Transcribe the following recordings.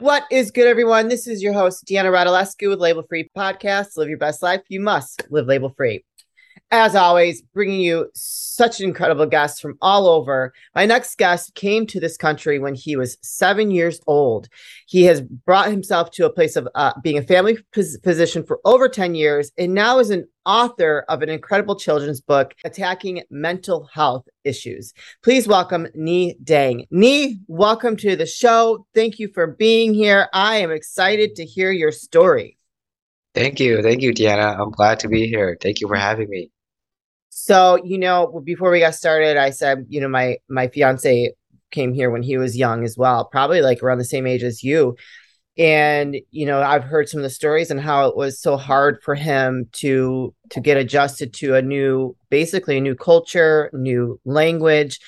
What is good, everyone? This is your host, Deanna Radulescu with Label Free Podcast. Live your best life. You must live label free. As always, bringing you such incredible guests from all over. My next guest came to this country when he was seven years old. He has brought himself to a place of uh, being a family physician for over 10 years and now is an author of an incredible children's book attacking mental health issues. Please welcome Nhi Dang. Nhi, welcome to the show. Thank you for being here. I am excited to hear your story. Thank you. Thank you, Deanna. I'm glad to be here. Thank you for having me. So, you know, before we got started, I said, you know, my my fiance came here when he was young as well, probably like around the same age as you. And, you know, I've heard some of the stories and how it was so hard for him to to get adjusted to a new basically a new culture, new language.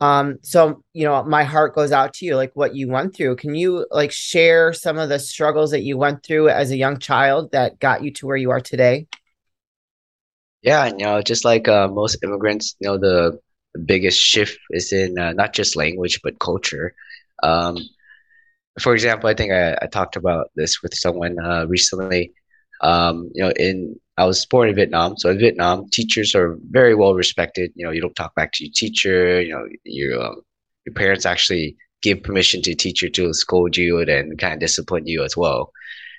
Um, so you know, my heart goes out to you, like what you went through. Can you like share some of the struggles that you went through as a young child that got you to where you are today? Yeah, you know, just like uh, most immigrants, you know, the, biggest shift is in uh, not just language but culture. Um, for example, I think I, I talked about this with someone uh, recently. Um, you know, in I was born in Vietnam, so in Vietnam, teachers are very well respected. You know, you don't talk back to your teacher. You know, your um, your parents actually give permission to teacher to scold you and kind of discipline you as well.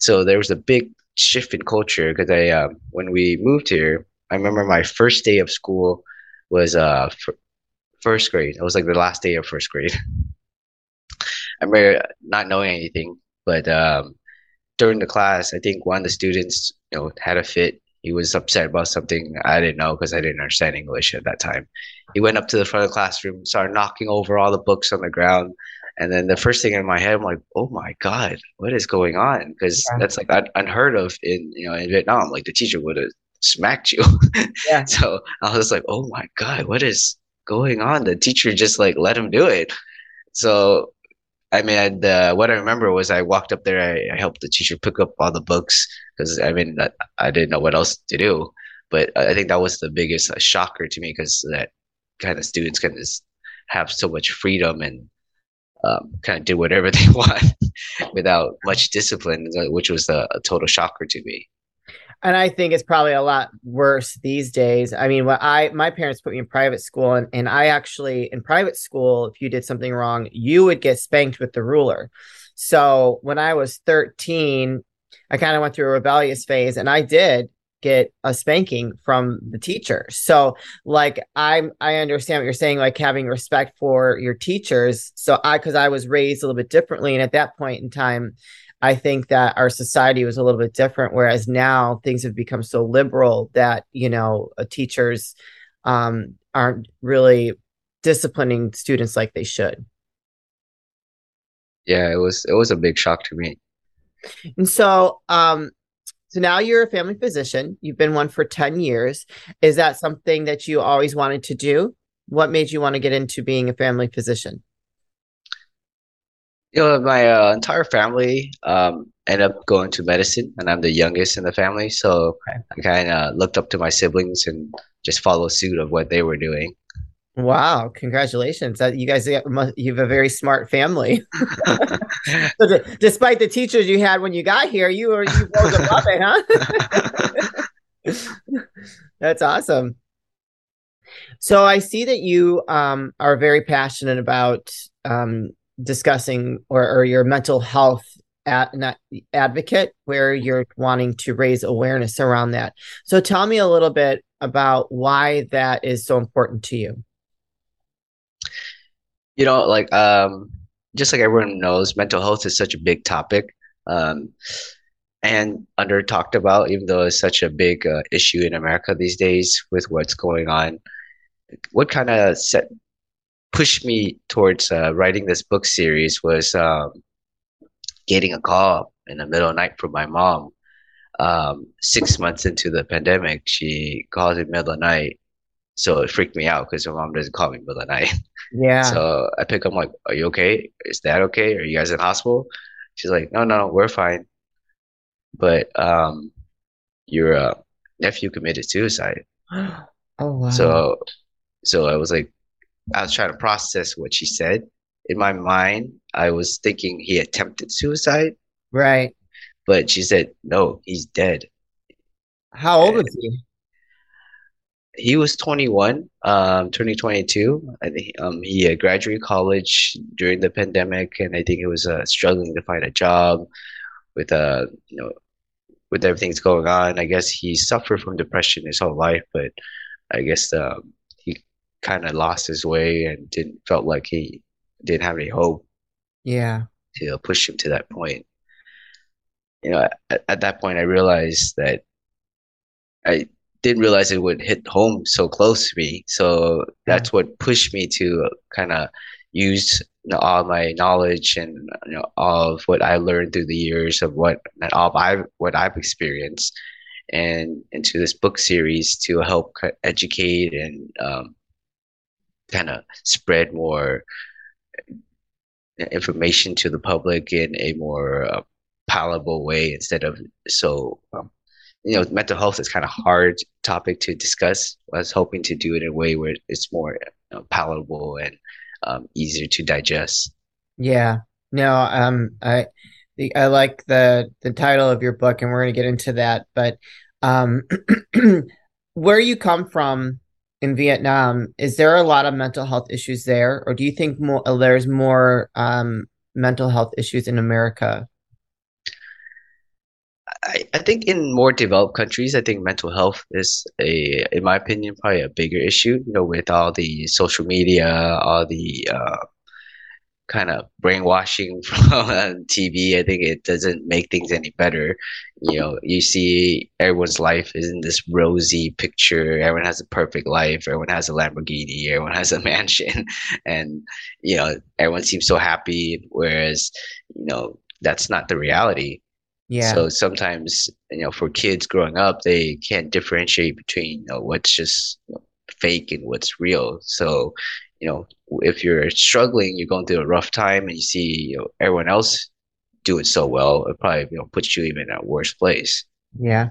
So there was a big shift in culture because I um, when we moved here, I remember my first day of school was uh f- first grade. It was like the last day of first grade. I remember not knowing anything, but um, during the class, I think one of the students, you know, had a fit. He was upset about something I didn't know because I didn't understand English at that time. He went up to the front of the classroom, started knocking over all the books on the ground, and then the first thing in my head, I'm like, "Oh my god, what is going on?" Because that's like unheard of in you know in Vietnam. Like the teacher would have smacked you. Yeah. so I was like, oh my God, what is going on? The teacher just like let him do it. So, I mean, the, what I remember was I walked up there, I, I helped the teacher pick up all the books because I mean, I, I didn't know what else to do. But I think that was the biggest uh, shocker to me because that kind of students can just have so much freedom and um, kind of do whatever they want without much discipline, which was a, a total shocker to me and I think it's probably a lot worse these days. I mean, what I my parents put me in private school, and, and I actually in private school, if you did something wrong, you would get spanked with the ruler. So when I was 13, I kind of went through a rebellious phase, and I did get a spanking from the teacher. So like I'm I understand what you're saying, like having respect for your teachers. So I because I was raised a little bit differently, and at that point in time I think that our society was a little bit different, whereas now things have become so liberal that you know uh, teachers um, aren't really disciplining students like they should. Yeah, it was it was a big shock to me. And so, um, so now you're a family physician. You've been one for ten years. Is that something that you always wanted to do? What made you want to get into being a family physician? You know, my uh, entire family um, ended up going to medicine, and I'm the youngest in the family. So. I kind of looked up to my siblings and just followed suit of what they were doing. Wow! Congratulations! That you guys you have a very smart family. so d- despite the teachers you had when you got here, you were you rose above it, huh? That's awesome. So I see that you um, are very passionate about um, discussing or, or your mental health at an advocate where you're wanting to raise awareness around that. So tell me a little bit about why that is so important to you. You know, like um just like everyone knows, mental health is such a big topic. Um and under talked about even though it's such a big uh, issue in America these days with what's going on. What kind of set pushed me towards uh, writing this book series was um, getting a call in the middle of the night from my mom. Um, six months into the pandemic, she calls in the middle of the night. So it freaked me out because my mom doesn't call me in the middle of the night. Yeah. So I pick up, I'm like, Are you okay? Is that okay? Are you guys in hospital? She's like, No, no, we're fine. But um, your uh, nephew committed suicide. oh, wow. So, so I was like, I was trying to process what she said, in my mind, I was thinking he attempted suicide, Right. but she said, no, he's dead. How old was he? he was 21, um, turning 22. I think um, he uh, graduated college during the pandemic, and I think he was uh, struggling to find a job with uh, you know, with everything that's going on. I guess he suffered from depression his whole life, but I guess um, kind of lost his way and didn't felt like he didn't have any hope Yeah. to push him to that point. You know, at, at that point, I realized that I didn't realize it would hit home so close to me. So Yeah. that's what pushed me to kind of use you know, all my knowledge and you know all of what I learned through the years of what and all of I what I've experienced and into this book series to help educate and um, kind of spread more information to the public in a more uh, palatable way instead of so um, you know mental health is kind of hard topic to discuss. I was hoping to do it in a way where it's more you know, palatable and um, easier to digest. Yeah. No, um, I the, I like the the title of your book, and we're going to get into that. But um, where you come from in Vietnam, is there a lot of mental health issues there, or do you think more there's more um mental health issues in America? I, I think in more developed countries, I think mental health is a, in my opinion, probably a bigger issue. You know, with all the social media, all the uh, kind of brainwashing from uh, TV. I think it doesn't make things any better. You know, you see everyone's life is in this rosy picture. Everyone has a perfect life. Everyone has a Lamborghini. Everyone has a mansion, and you know, everyone seems so happy. Whereas, you know, that's not the reality. Yeah. So sometimes, you know, for kids growing up, they can't differentiate between, you know, what's just you know, fake and what's real. So, you know, if you're struggling, you're going through a rough time, and you see, you know, everyone else doing so well, it probably, you know, puts you even in a worse place. Yeah.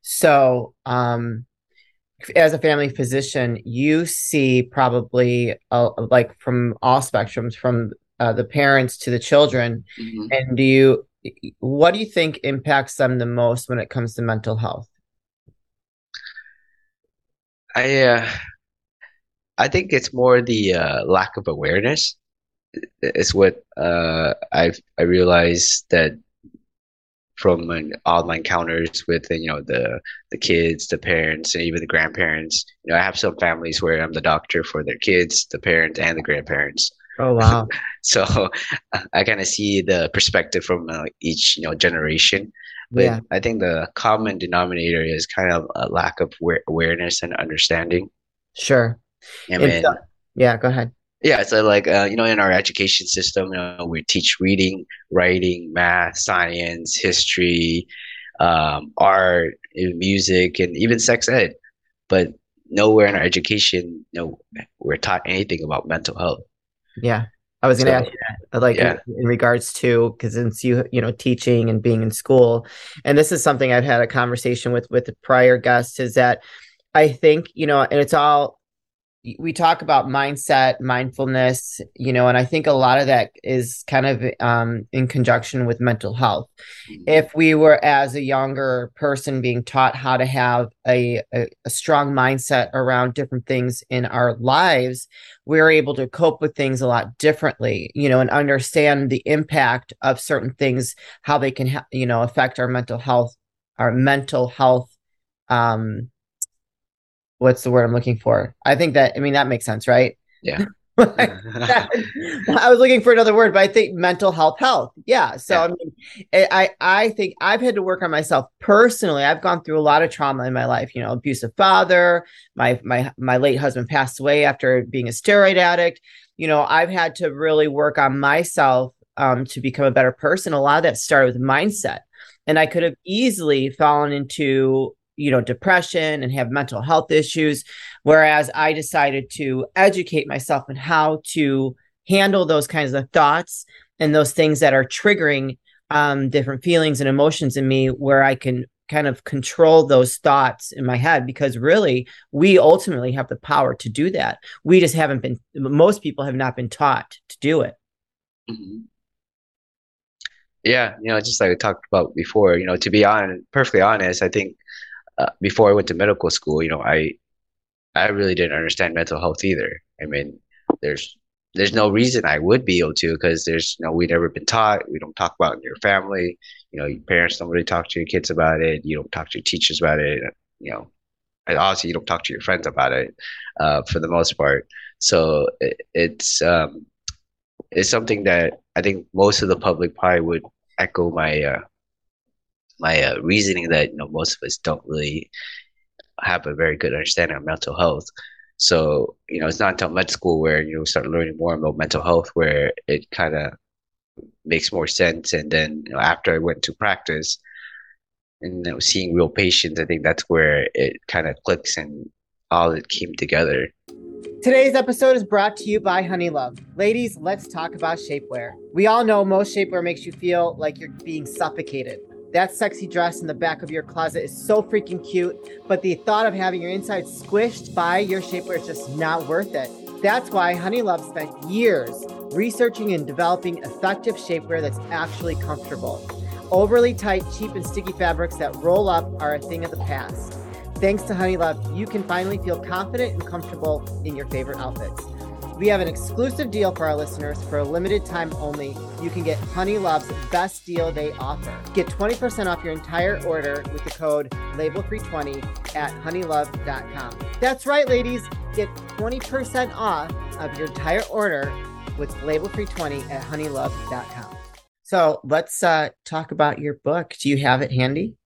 So, um, as a family physician, you see probably uh, like from all spectrums, from uh, the parents to the children. hmm And do you, what do you think impacts them the most when it comes to mental health? I uh, I think it's more the uh, lack of awareness is what uh, I've I realized that from an, all my encounters with you know the the kids, the parents, and even the grandparents. You know, I have some families where I'm the doctor for their kids, the parents, and the grandparents. Oh, wow. So I kind of see the perspective from uh, each you know generation. But Yeah, I think the common denominator is kind of a lack of aware- awareness and understanding. sure. And so, yeah, go ahead. yeah, so like uh, you know, in our education system, you know, we teach reading, writing, math, science, history, um, art, music, and even sex ed. But nowhere in our education, you know, we're taught anything about mental health. Yeah. I was going to ask you that, like in, yeah, in regards to, because since you, you know, teaching and being in school, and this is something I've had a conversation with with the prior guests, is that I think, you know, and it's all we talk about mindset, mindfulness, you know, and I think a lot of that is kind of um, in conjunction with mental health. Mhm. If we were, as a younger person, being taught how to have a, a, a strong mindset around different things in our lives, we're able to cope with things a lot differently, you know, and understand the impact of certain things, how they can, ha- you know, affect our mental health, our mental health. Um, what's the word I'm looking for? I think that I mean that makes sense, right? yeah, Like, that- I was looking for another word, but I think mental health, health. Yeah. So I mean, I I think I've had to work on myself personally. I've gone through a lot of trauma in my life. You know, abusive father. My my my late husband passed away after being a steroid addict. You know, I've had to really work on myself um, to become a better person. A lot of that started with mindset, and I could have easily fallen into you know depression and have mental health issues Whereas I decided to educate myself on how to handle those kinds of thoughts and those things that are triggering um, different feelings and emotions in me, where I can kind of control those thoughts in my head because really we ultimately have the power to do that. We just haven't been most people have not been taught to do it. Mm-hmm. Yeah, you know, just like I talked about before, you know, to be on perfectly honest, I think uh, before I went to medical school, you know, I I really didn't understand mental health either. I mean, there's there's no reason I would be able to because there's you know we've never been taught. We don't talk about in your family. You know, your parents don't really talk to your kids about it. You don't talk to your teachers about it. You know, and obviously you don't talk to your friends about it uh, for the most part. So it, it's um, it's something that I think most of the public probably would echo my uh, my uh, reasoning that you know most of us don't really have a very good understanding of mental health. So you know, it's not until med school where you start learning more about mental health where it kind of makes more sense. And then you know, after I went to practice and you know, seeing real patients, I think that's where it kind of clicks and all it came together. Today's episode is brought to you by Honeylove. Ladies, let's talk about shapewear. We all know most shapewear makes you feel like you're being suffocated. That sexy dress in the back of your closet is so freaking cute, but the thought of having your insides squished by your shapewear is just not worth it. That's why Honeylove spent years researching and developing effective shapewear that's actually comfortable. Overly tight, cheap, and sticky fabrics that roll up are a thing of the past. Thanks to Honeylove, you can finally feel confident and comfortable in your favorite outfits. We have an exclusive deal for our listeners for a limited time only. You can get Honeylove's best deal they offer. Get 20% off your entire order with the code labelfree20 at honeylove.com. That's right, ladies. Get 20% off of your entire order with labelfree20 at honeylove.com. So let's uh, talk about your book. Do you have it handy?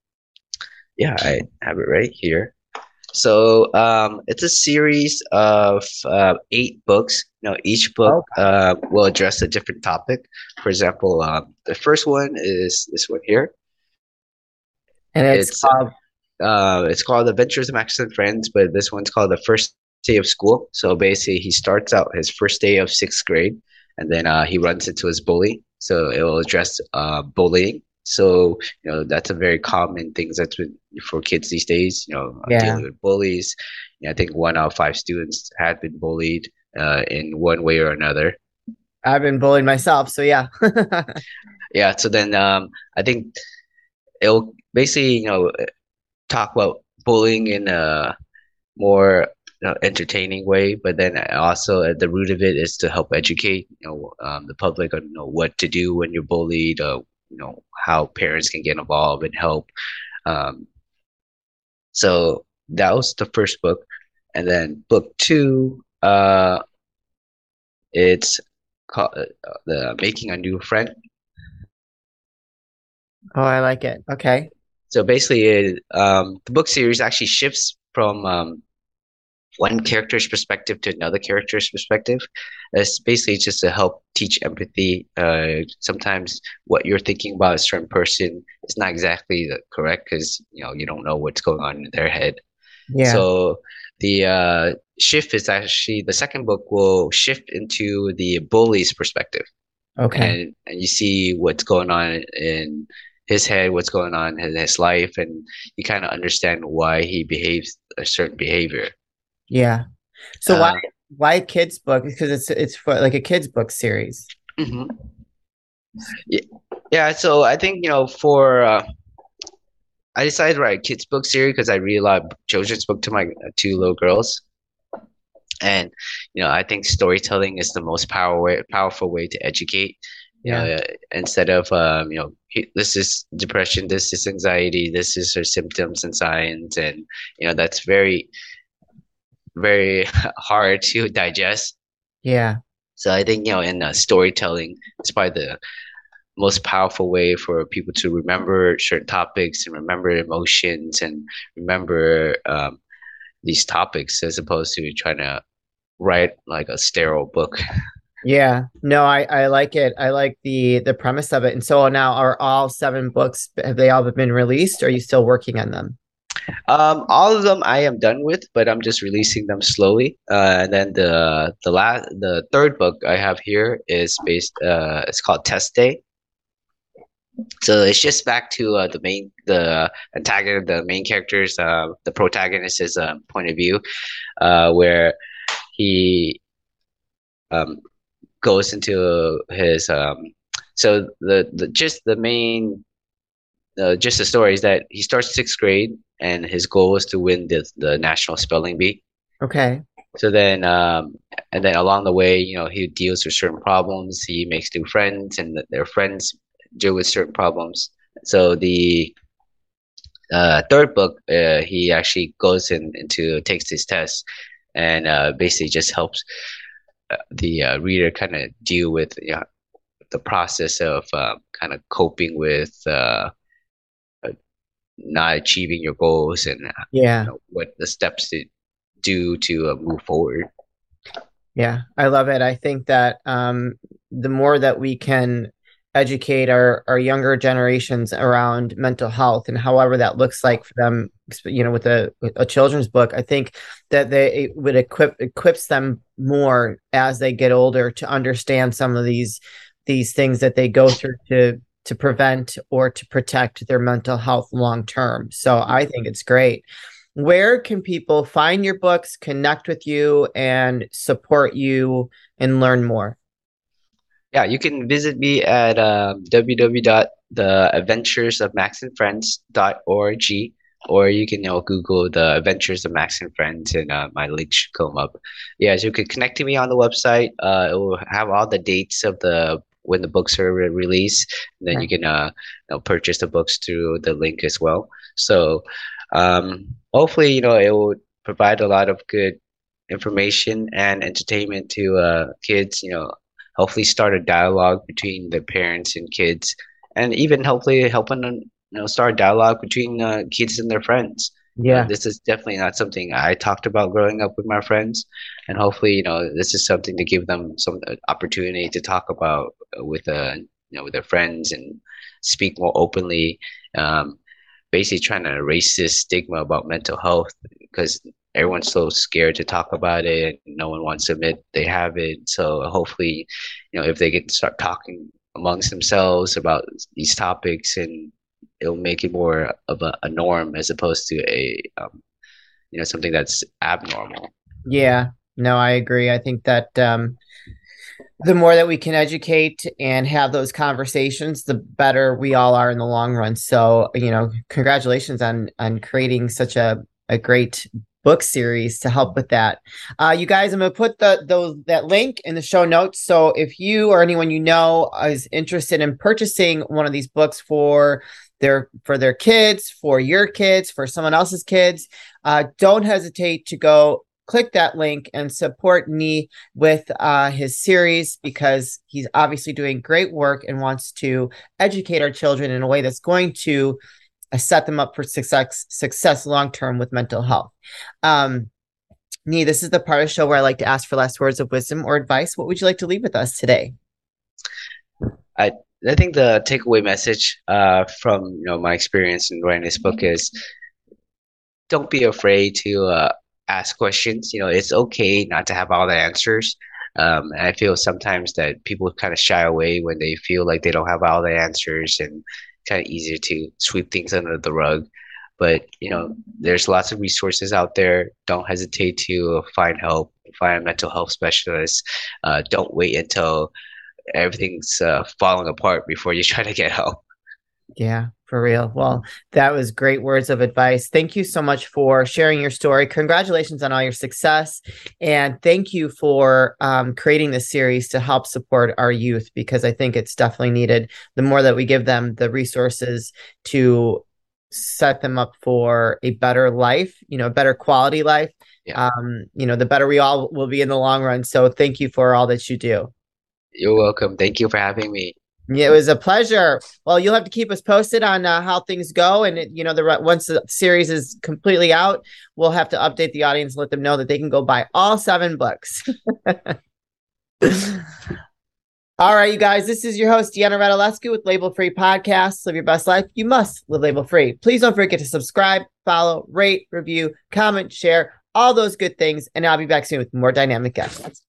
Yeah, I have it right here. So um, it's a series of uh, eight books. You know, each book okay. uh, will address a different topic. For example, um, the first one is this one here, and it's, it's called uh, it's called Adventures of Max and Friends, but this one's called the first day of school. So basically, he starts out his first day of sixth grade, and then uh, he runs into his bully. So it will address uh, bullying so you know that's a very common thing that's with, for kids these days. You know, yeah. dealing with bullies. You know, I think one out of five students had been bullied uh, in one way or another. I've been bullied myself, so yeah. yeah. So then um, I think it'll basically you know talk about bullying in a more you know, entertaining way, but then also at the root of it is to help educate you know um, the public on you know what to do when you're bullied, uh, you know how parents can get involved and help. Um, so that was the first book, and then book two, uh, it's called uh, the Making a New Friend. Oh, I like it. Okay. So basically, it, um, the book series actually shifts from um, one character's perspective to another character's perspective. It's basically just to help teach empathy. Uh, sometimes what you're thinking about a certain person is not exactly correct because you know you don't know what's going on in their head. Yeah. So the uh, shift is actually the second book will shift into the bully's perspective. Okay. And and you see what's going on in his head, what's going on in his life, and you kind of understand why he behaves a certain behavior. Yeah. So uh, why why kids book? Because it's it's for like a kids book series. Mm-hmm. Yeah, yeah. So I think you know for uh, I decided to write a kids book series because I read a lot of children's book to my uh, two little girls, and you know I think storytelling is the most power way, powerful way to educate. Yeah. Uh, instead of um, you know this is depression, this is anxiety, this is her symptoms and signs, and you know that's very very hard to digest. Yeah. So I think you know, in uh, storytelling, it's probably the most powerful way for people to remember certain topics and remember emotions and remember um, these topics as opposed to trying to write like a sterile book. Yeah, no, I I like it. I like the the premise of it. And so now, are all seven books have they all been released? Or are you still working on them? Um, all of them I am done with, but I'm just releasing them slowly. Uh, and then the the last the third book I have here is based. Uh, it's called Test Day. so it's just back to uh, the main the antagonist the main character's uh, the protagonist's uh, point of view uh, where he um, goes into his um, so the, the just the main uh, just the story is that he starts sixth grade and his goal is to win the the national spelling bee. Okay. so then um, and then along the way you know he deals with certain problems. He makes new friends and their friends deal with certain problems. So the uh, third book uh, he actually goes in into takes his test and uh, basically just helps uh, the uh, reader kind of deal with you know, the process of uh, kind of coping with uh, not achieving your goals and uh, Yeah. you know, what the steps to do to uh, move forward. Yeah. I love it. I think that um, the more that we can educate our, our younger generations around mental health and however that looks like for them, you know, with a, a children's book, I think that they it would equip equips them more as they get older to understand some of these these things that they go through to to prevent or to protect their mental health long term. So I think it's great. Where can people find your books, connect with you, and support you and learn more? Yeah, you can visit me at um, www.theadventuresofmaxandfriends.org or you can you know Google the Adventures of Max and Friends and uh, my link should come up. Yeah, so you can connect to me on the website. Uh, it will have all the dates of the when the books are released. Then Okay. you can uh, you know, purchase the books through the link as well. So um, hopefully, you know, it will provide a lot of good information and entertainment to uh, kids. You know, hopefully start a dialogue between the parents and kids, and even hopefully helping them, you know, start a dialogue between uh, kids and their friends. Yeah. this is definitely not something I talked about growing up with my friends, and hopefully, you know, this is something to give them some uh, opportunity to talk about uh, with uh, you know, with their friends and speak more openly. Um, basically trying to erase this stigma about mental health because everyone's so scared to talk about it no one wants to admit they have it. So hopefully, you know, if they get to start talking amongst themselves about these topics and it'll make it more of a, a norm as opposed to a um, you know something that's abnormal. Yeah. No, I agree. I think that um, the more that we can educate and have those conversations, the better we all are in the long run. So, you know, congratulations on on creating such a a great book series to help with that. Uh, you guys, I'm gonna put the those that link in the show notes. So if you or anyone you know is interested in purchasing one of these books for their for their kids, for your kids, for someone else's kids, uh, don't hesitate to go click that link and support me with uh, his series because he's obviously doing great work and wants to educate our children in a way that's going to uh, set them up for success success long term with mental health. Um, Nhi, this is the part of the show where I like to ask for last words of wisdom or advice. What would you like to leave with us today? I I think the takeaway message uh, from you know my experience in writing this book is don't be afraid to uh, ask questions. You know, it's okay not to have all the answers. Um, and I feel sometimes that people kind of shy away when they feel like they don't have all the answers and kind of easier to sweep things under the rug. But, you know, there's lots of resources out there. Don't hesitate to find help, find a mental health specialist. Uh, don't wait until everything's uh, falling apart before you try to get help. Yeah, for real. Well, that was great words of advice. Thank you so much for sharing your story. Congratulations on all your success. And thank you for um, creating this series to help support our youth because I think it's definitely needed. The more that we give them the resources to set them up for a better life, you know, a better quality life, Yeah. um, you know, the better we all will be in the long run. So thank you for all that you do. You're welcome. Thank you for having me. It was a pleasure. Well, you'll have to keep us posted on uh, how things go, and you know, the once the series is completely out, we'll have to update the audience, and let them know that they can go buy all seven books. all right, you guys, this is your host Deanna Radulescu with Label Free Podcasts. Live your best life. You must live label free. Please don't forget to subscribe, follow, rate, review, comment, share, all those good things, and I'll be back soon with more dynamic guests.